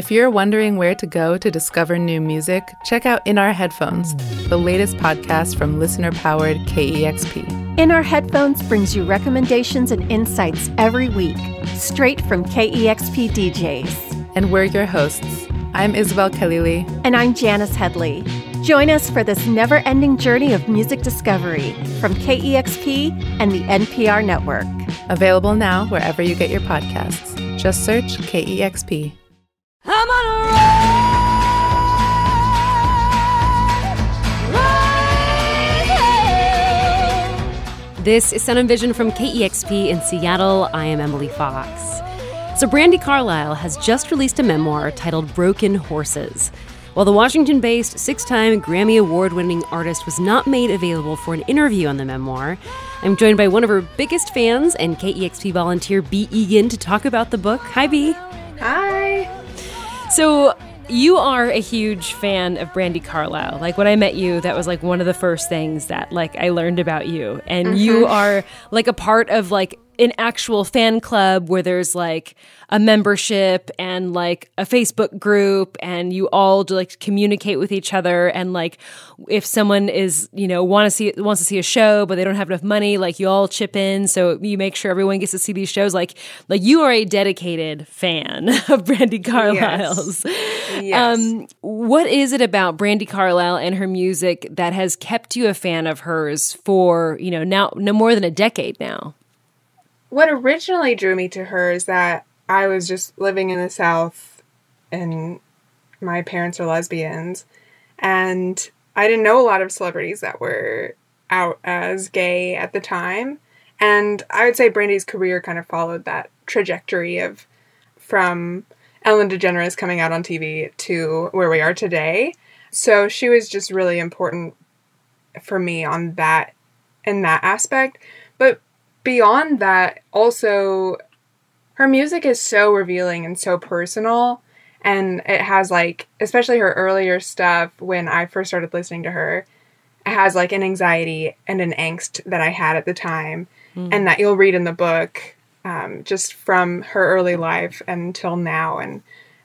If you're wondering where to go to discover new music, check out In Our Headphones, the latest podcast from listener powered KEXP. In Our Headphones brings you recommendations and insights every week, straight from KEXP DJs. And we're your hosts. I'm Isabel Khalili. And I'm Janice Headley. Join us for this never ending journey of music discovery from KEXP and the NPR network. Available now wherever you get your podcasts. Just search KEXP. I'm on a roll. This is Sound and Vision from KEXP in Seattle. I am Emily Fox. So, Brandi Carlile has just released a memoir titled Broken Horses. While the Washington based, six time Grammy Award winning artist was not made available for an interview on the memoir, I'm joined by one of her biggest fans and KEXP volunteer, B. Egan, to talk about the book. Hi, B. Hi. So, you are a huge fan of Brandi Carlile. Like when I met you, that was like one of the first things that like I learned about you. And mm-hmm. you are like a part of like an actual fan club where there's like a membership and like a Facebook group and you all do like communicate with each other and like if someone is you know want to see wants to see a show but they don't have enough money like you all chip in so you make sure everyone gets to see these shows like like you are a dedicated fan of Brandi Carlile's. Yes. yes. Um, what is it about Brandi Carlile and her music that has kept you a fan of hers for you know now no more than a decade now? What originally drew me to her is that I was just living in the South and my parents are lesbians. And I didn't know a lot of celebrities that were out as gay at the time. And I would say Brandi's career kind of followed that trajectory of from Ellen DeGeneres coming out on TV to where we are today. So she was just really important for me on that in that aspect. But beyond that, also, her music is so revealing and so personal. And it has, like, especially her earlier stuff when I first started listening to her, it has, like, an anxiety and an angst that I had at the time, mm. and that you'll read in the book um, just from her early life until now. And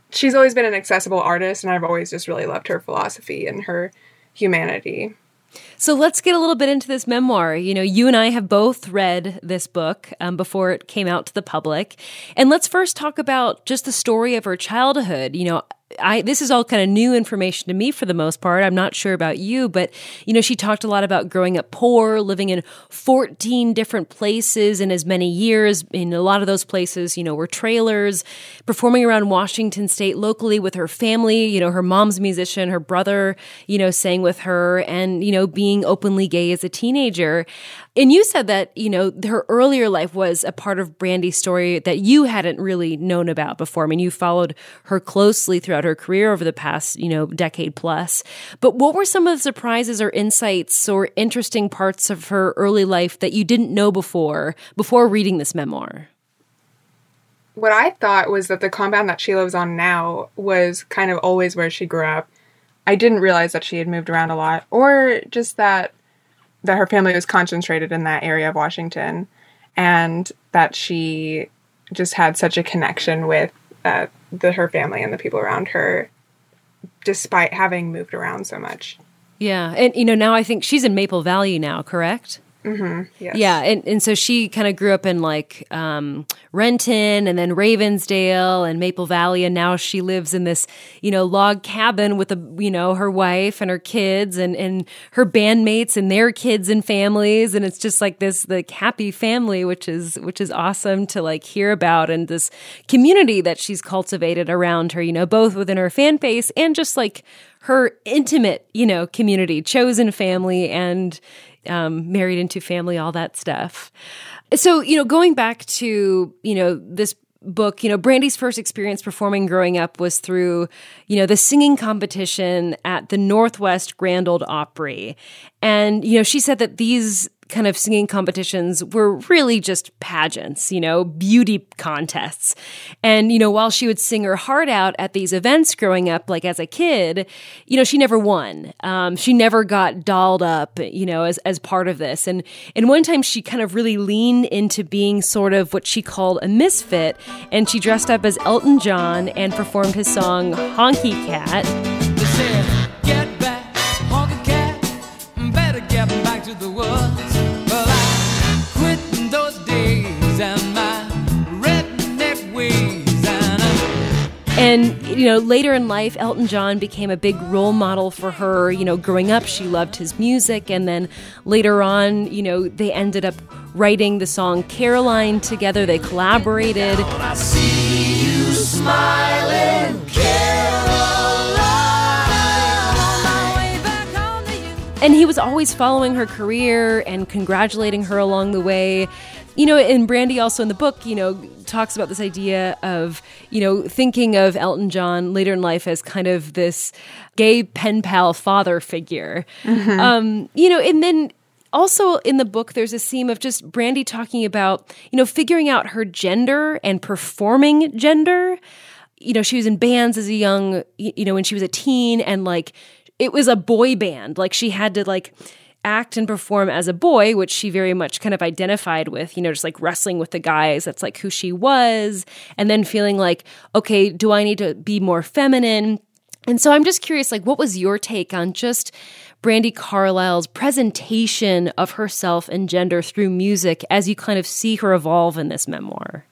she's always been an accessible artist, and I've always just really loved her philosophy and her humanity. So let's get a little bit into this memoir. You know, you and I have both read this book um, before it came out to the public. And let's first talk about just the story of her childhood. You know, I this is all kind of new information to me for the most part. I'm not sure about you, but you know, she talked a lot about growing up poor, living in 14 different places in as many years. In a lot of those places, you know, were trailers, performing around Washington state locally with her family, you know, her mom's musician, her brother, you know, sang with her and, you know, being openly gay as a teenager. And you said that, you know, her earlier life was a part of Brandi's story that you hadn't really known about before. I mean, you followed her closely throughout her career over the past, you know, decade plus. But what were some of the surprises or insights or interesting parts of her early life that you didn't know before, before reading this memoir? What I thought was that the compound that she lives on now was kind of always where she grew up. I didn't realize that she had moved around a lot, or just that that her family was concentrated in that area of Washington and that she just had such a connection with uh, the her family and the people around her despite having moved around so much. Yeah, and you know now I think she's in Maple Valley now, correct? Mm-hmm. Yeah, and, and so she kind of grew up in like um, Renton and then Ravensdale and Maple Valley, and now she lives in this you know log cabin with a you know her wife and her kids and and her bandmates and their kids and families, and it's just like this the happy family, which is which is awesome to like hear about, and this community that she's cultivated around her, you know, both within her fan base and just like her intimate you know community, chosen family, and um, married into family, all that stuff. So, you know, going back to, you know, this book, you know, Brandi's first experience performing growing up was through, you know, the singing competition at the Northwest Grand Ole Opry. And, you know, she said that these kind of singing competitions were really just pageants, you know, beauty contests. And, you know, while she would sing her heart out at these events growing up, like as a kid, you know, she never won. Um, she never got dolled up, you know, as, as part of this. And, and one time she kind of really leaned into being sort of what she called a misfit. And she dressed up as Elton John and performed his song Honky Cat. And, you know, later in life, Elton John became a big role model for her. You know, growing up, she loved his music. And then later on, you know, they ended up writing the song Caroline together. They collaborated. And he was always following her career and congratulating her along the way. You know, and Brandi also in the book, you know, talks about this idea of, you know, thinking of Elton John later in life as kind of this gay pen pal father figure. Mm-hmm. Um, you know, and then also in the book there's a theme of just Brandi talking about you know figuring out her gender and performing gender you know she was in bands as a young you know when she was a teen and like it was a boy band like she had to like act and perform as a boy, which she very much kind of identified with, you know, just like wrestling with the guys. That's like who she was. And then feeling like, okay, do I need to be more feminine? And so I'm just curious, like, what was your take on just Brandi Carlile's presentation of herself and gender through music as you kind of see her evolve in this memoir?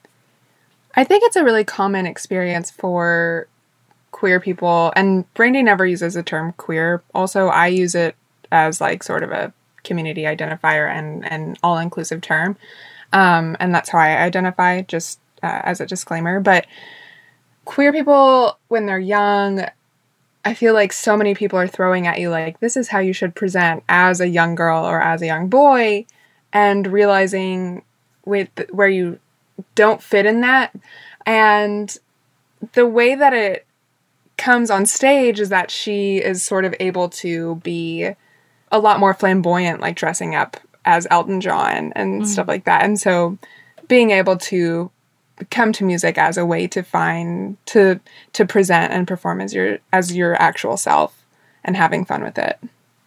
I think it's a really common experience for queer people, and Brandi never uses the term queer. Also, I use it as like sort of a community identifier and an all inclusive term. Um, and that's how I identify, just uh, as a disclaimer. But queer people, when they're young, I feel like so many people are throwing at you, like, this is how you should present as a young girl or as a young boy, and realizing with where you don't fit in that. And the way that it comes on stage is that she is sort of able to be a lot more flamboyant, like dressing up as Elton John and mm. stuff like that. And so being able to come to music as a way to find to to present and perform as your as your actual self and having fun with it.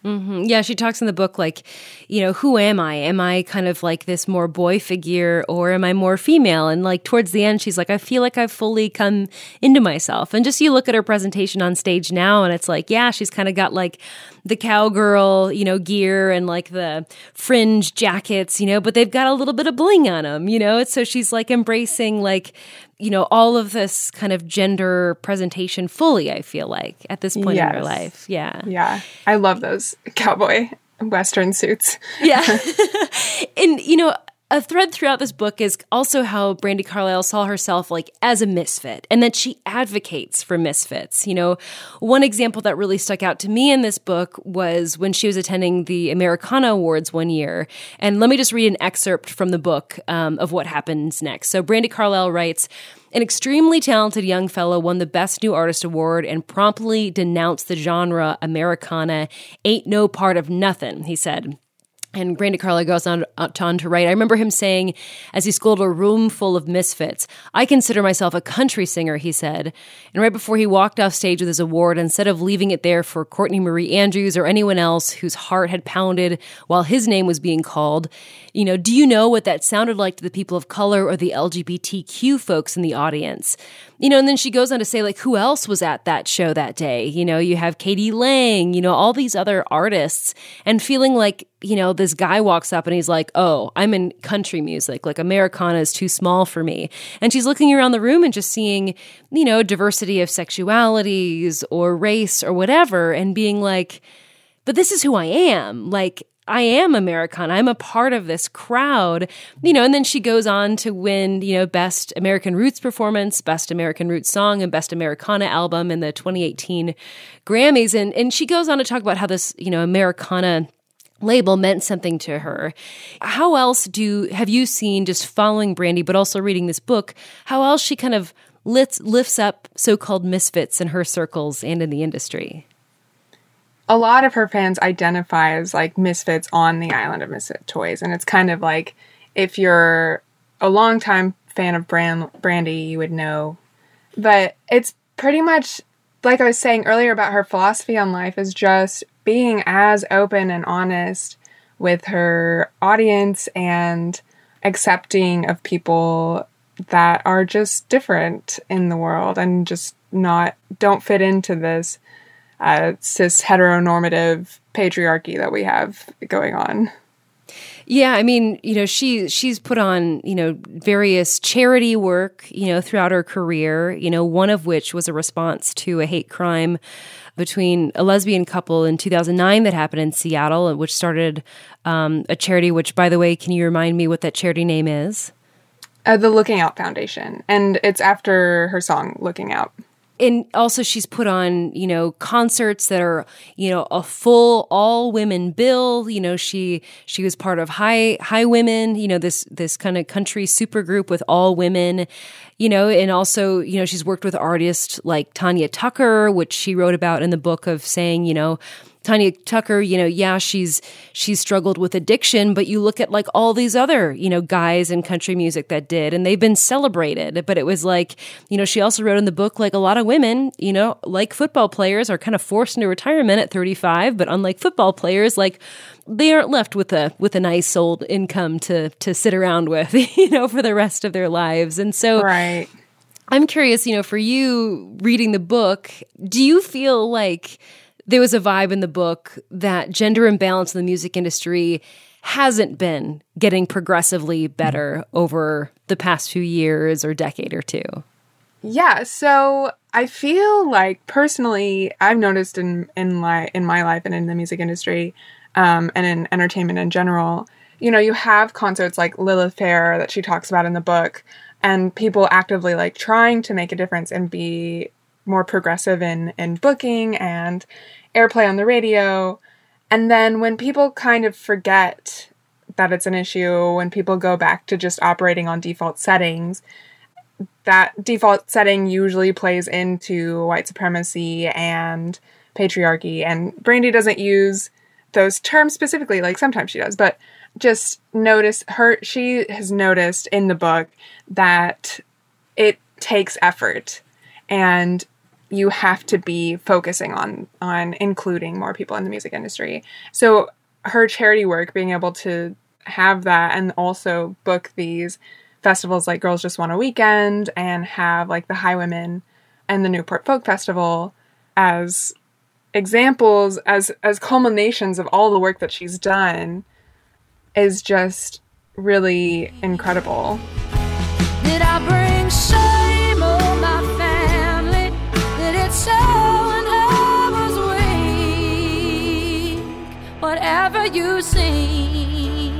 Mm-hmm. Yeah, she talks in the book like, you know, who am I? Am I kind of like this more boy figure or am I more female? And like towards the end, she's like, I feel like I've fully come into myself. And just you look at her presentation on stage now, and it's like, yeah, she's kind of got like the cowgirl, you know, gear and like the fringe jackets, you know, but they've got a little bit of bling on them, you know? So she's like embracing like, you know, all of this kind of gender presentation fully, I feel like, at this point yes. in your life. Yeah. Yeah. I love those cowboy western suits. yeah. and, you know, a thread throughout this book is also how Brandi Carlile saw herself like as a misfit and that she advocates for misfits. You know, one example that really stuck out to me in this book was when she was attending the Americana Awards one year. And let me just read an excerpt from the book um, of what happens next. So Brandi Carlile writes, an extremely talented young fellow won the Best New Artist Award and promptly denounced the genre Americana ain't no part of nothing, he said. And Brandi Carlile goes on, uh, on to write. I remember him saying, as he schooled a room full of misfits, I consider myself a country singer, he said. And right before he walked off stage with his award, instead of leaving it there for Courtney Marie Andrews or anyone else whose heart had pounded while his name was being called, you know, do you know what that sounded like to the people of color or the LGBTQ folks in the audience? You know, and then she goes on to say, like, who else was at that show that day? You know, you have k.d. lang, you know, all these other artists, and feeling like, you know, this guy walks up and he's like, oh, I'm in country music. Like, Americana is too small for me. And she's looking around the room and just seeing, you know, diversity of sexualities or race or whatever, and being like, but this is who I am. Like, I am Americana. I'm a part of this crowd, you know, and then she goes on to win, you know, best American Roots performance, best American Roots song, and best Americana album in the 2018 Grammys. And, and she goes on to talk about how this, you know, Americana label meant something to her. How else do, have you seen just following Brandi but also reading this book, how else she kind of lifts, lifts up so called misfits in her circles and in the industry? a lot of her fans identify as like misfits on the island of misfit toys and it's kind of like if you're a longtime fan of Brand- Brandi you would know but it's pretty much like i was saying earlier about her philosophy on life is just being as open and honest with her audience and accepting of people that are just different in the world and just not don't fit into this uh, cis heteronormative patriarchy that we have going on. Yeah, I mean, you know, she she's put on, you know, various charity work, you know, throughout her career, you know, one of which was a response to a hate crime between a lesbian couple in 2009 that happened in Seattle, which started um, a charity, which, by the way, can you remind me what that charity name is? Uh, the Looking Out Foundation. And it's after her song, Looking Out and also she's put on you know concerts that are you know a full all women bill. You know she she was part of high Highwomen you know this this kind of country super group with all women you know. And also you know she's worked with artists like tanya tucker which she wrote about in the book of saying you know Tanya Tucker, you know, yeah, she's she's struggled with addiction, but you look at like all these other, you know, guys in country music that did and they've been celebrated. But it was like, you know, she also wrote in the book like a lot of women, you know, like football players are kind of forced into retirement at 35, but unlike football players like they aren't left with a with a nice old income to to sit around with, you know, for the rest of their lives. And so Right. I'm curious, you know, for you reading the book, do you feel like there was a vibe in the book that gender imbalance in the music industry hasn't been getting progressively better over the past few years or decade or two. Yeah, so I feel like personally, I've noticed in in my in my life and in the music industry, um, and in entertainment in general, you know, you have concerts like Lilith Fair that she talks about in the book, and people actively like trying to make a difference and be more progressive in in booking and airplay on the radio. And then when people kind of forget that it's an issue, when people go back to just operating on default settings, that default setting usually plays into white supremacy and patriarchy. And Brandi doesn't use those terms specifically, like sometimes she does, but just notice her, she has noticed in the book that it takes effort and you have to be focusing on on including more people in the music industry. So her charity work, being able to have that and also book these festivals like Girls Just Want a Weekend and have like the Highwomen and the Newport Folk Festival as examples as as culminations of all the work that she's done is just really incredible. Whatever you see,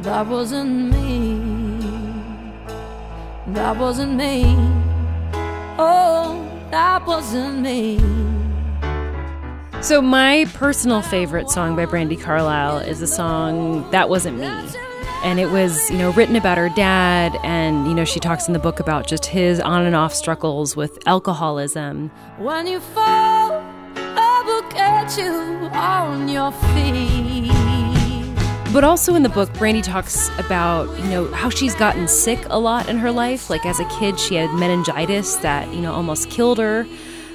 that wasn't me. That wasn't me. Oh, that wasn't me. So, my personal favorite song by Brandi Carlile is a song That Wasn't Me. And it was, you know, written about her dad. And, you know, she talks in the book about just his on and off struggles with alcoholism. When you fall, catch you on your feet. But also in the book, Brandi talks about, you know, how she's gotten sick a lot in her life. Like as a kid, she had meningitis that, you know, almost killed her.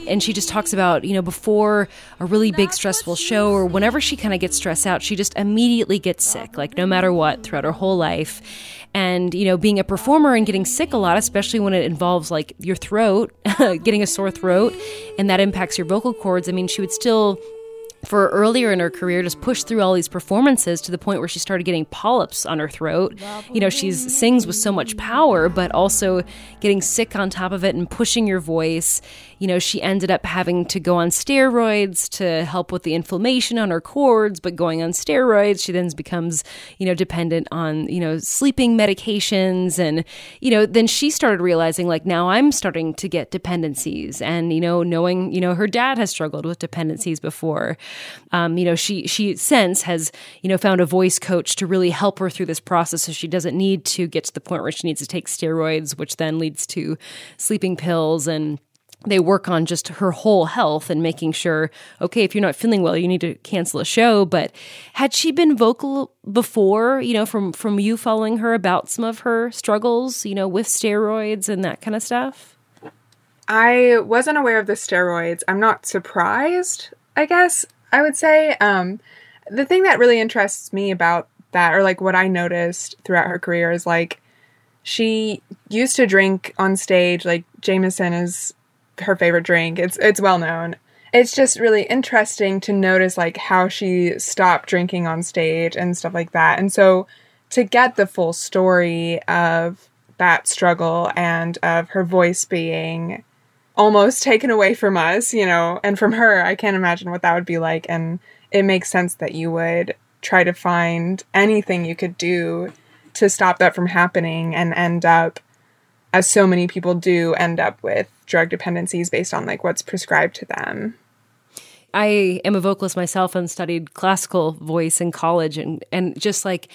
And she just talks about, you know, before a really big stressful show or whenever she kind of gets stressed out, she just immediately gets sick, like no matter what, throughout her whole life. And, you know, being a performer and getting sick a lot, especially when it involves like your throat, getting a sore throat, and that impacts your vocal cords. I mean, she would still for earlier in her career just pushed through all these performances to the point where she started getting polyps on her throat. You know, she sings with so much power, but also getting sick on top of it and pushing your voice you know, she ended up having to go on steroids to help with the inflammation on her cords, but going on steroids, she then becomes, you know, dependent on, you know, sleeping medications. And, you know, then she started realizing, like, now I'm starting to get dependencies. And, you know, knowing, you know, her dad has struggled with dependencies before. Um, you know, she, she since has, you know, found a voice coach to really help her through this process so she doesn't need to get to the point where she needs to take steroids, which then leads to sleeping pills and they work on just her whole health and making sure, okay, if you're not feeling well, you need to cancel a show. But had she been vocal before, you know, from from you following her about some of her struggles, you know, with steroids and that kind of stuff? I wasn't aware of the steroids. I'm not surprised, I guess I would say. Um, the thing that really interests me about that, or like what I noticed throughout her career, is like she used to drink on stage. Like Jameson is her favorite drink. It's it's well known. It's just really interesting to notice like how she stopped drinking on stage and stuff like that. And so to get the full story of that struggle and of her voice being almost taken away from us, you know, and from her, I can't imagine what that would be like. And it makes sense that you would try to find anything you could do to stop that from happening and end up, as so many people do, end up with drug dependencies based on like what's prescribed to them. I am a vocalist myself and studied classical voice in college and and just like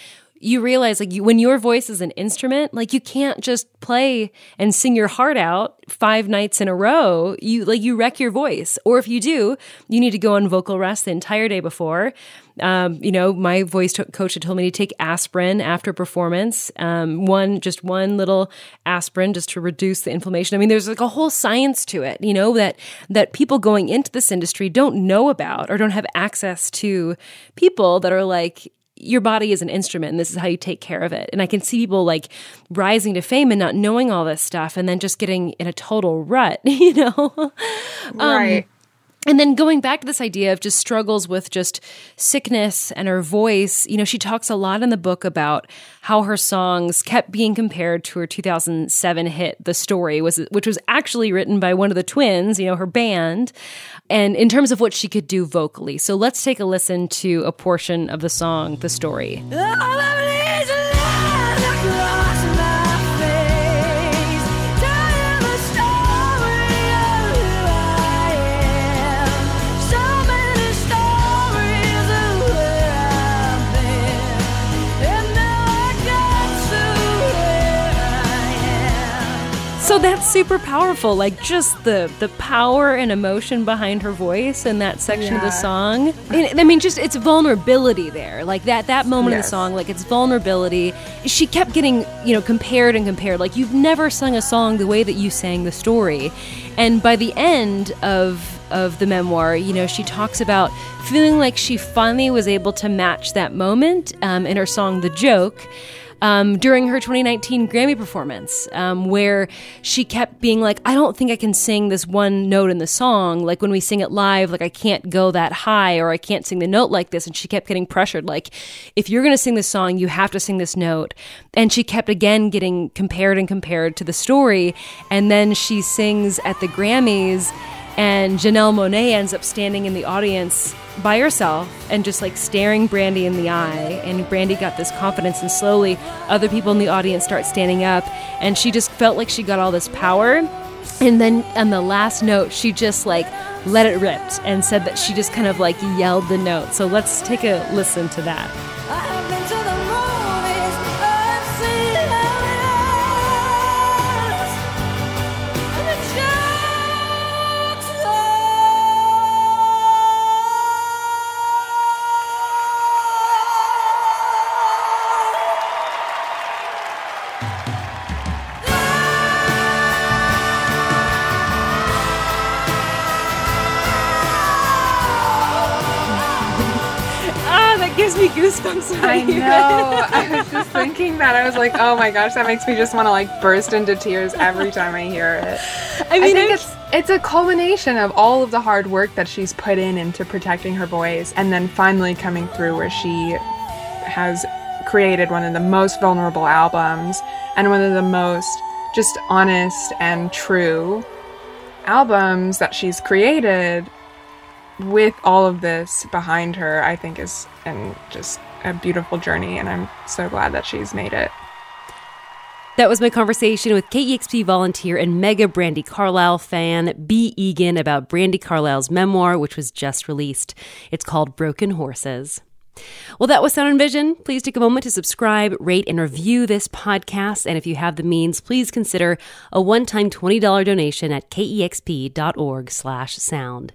you realize like you, when your voice is an instrument like you can't just play and sing your heart out five nights in a row. You like you wreck your voice. Or if you do you need to go on vocal rest the entire day before. Um, you know my voice t- coach had told me to take aspirin after performance um, one just one little aspirin just to reduce the inflammation. I mean there's like a whole science to it you know that that people going into this industry don't know about or don't have access to people that are like your body is an instrument and this is how you take care of it. And I can see people like rising to fame and not knowing all this stuff and then just getting in a total rut, you know? Um, right. And then going back to this idea of just struggles with just sickness and her voice, you know, she talks a lot in the book about how her songs kept being compared to her 2007 hit "The Story," was which was actually written by one of the twins, you know, her band, and in terms of what she could do vocally. So let's take a listen to a portion of the song "The Story." So that's super powerful like just the the power and emotion behind her voice in that section yeah. of the song and, i mean just it's vulnerability there like that that moment yes. of the song like it's vulnerability she kept getting you know compared and compared like you've never sung a song the way that you sang the story and by the end of of the memoir, you know, she talks about feeling like she finally was able to match that moment um, in her song "The Joke." Um, during her 2019 Grammy performance, um, where she kept being like, I don't think I can sing this one note in the song. Like when we sing it live, like I can't go that high or I can't sing the note like this. And she kept getting pressured, like, if you're going to sing this song, you have to sing this note. And she kept again getting compared and compared to the story. And then she sings at the Grammys and Janelle Monáe ends up standing in the audience by herself and just like staring Brandi in the eye. And Brandi got this confidence, and slowly other people in the audience start standing up. And she just felt like she got all this power. And then on the last note, she just like let it rip and said that she just kind of like yelled the note. So let's take a listen to that. Goosebumps. I know. I was just thinking that. I was like, oh my gosh, that makes me just want to like burst into tears every time I hear it. I mean, I think it's it's a culmination of all of the hard work that she's put in into protecting her boys, and then finally coming through where she has created one of the most vulnerable albums and one of the most just honest and true albums that she's created with all of this behind her, I think is and just a beautiful journey, and I'm so glad that she's made it. That was my conversation with KEXP volunteer and mega Brandi Carlile fan B. Egan about Brandi Carlile's memoir, which was just released. It's called Broken Horses. Well, that was Sound and Vision. Please take a moment to subscribe, rate, and review this podcast. And if you have the means, please consider a one-time $20 donation at kexp.org slash sound.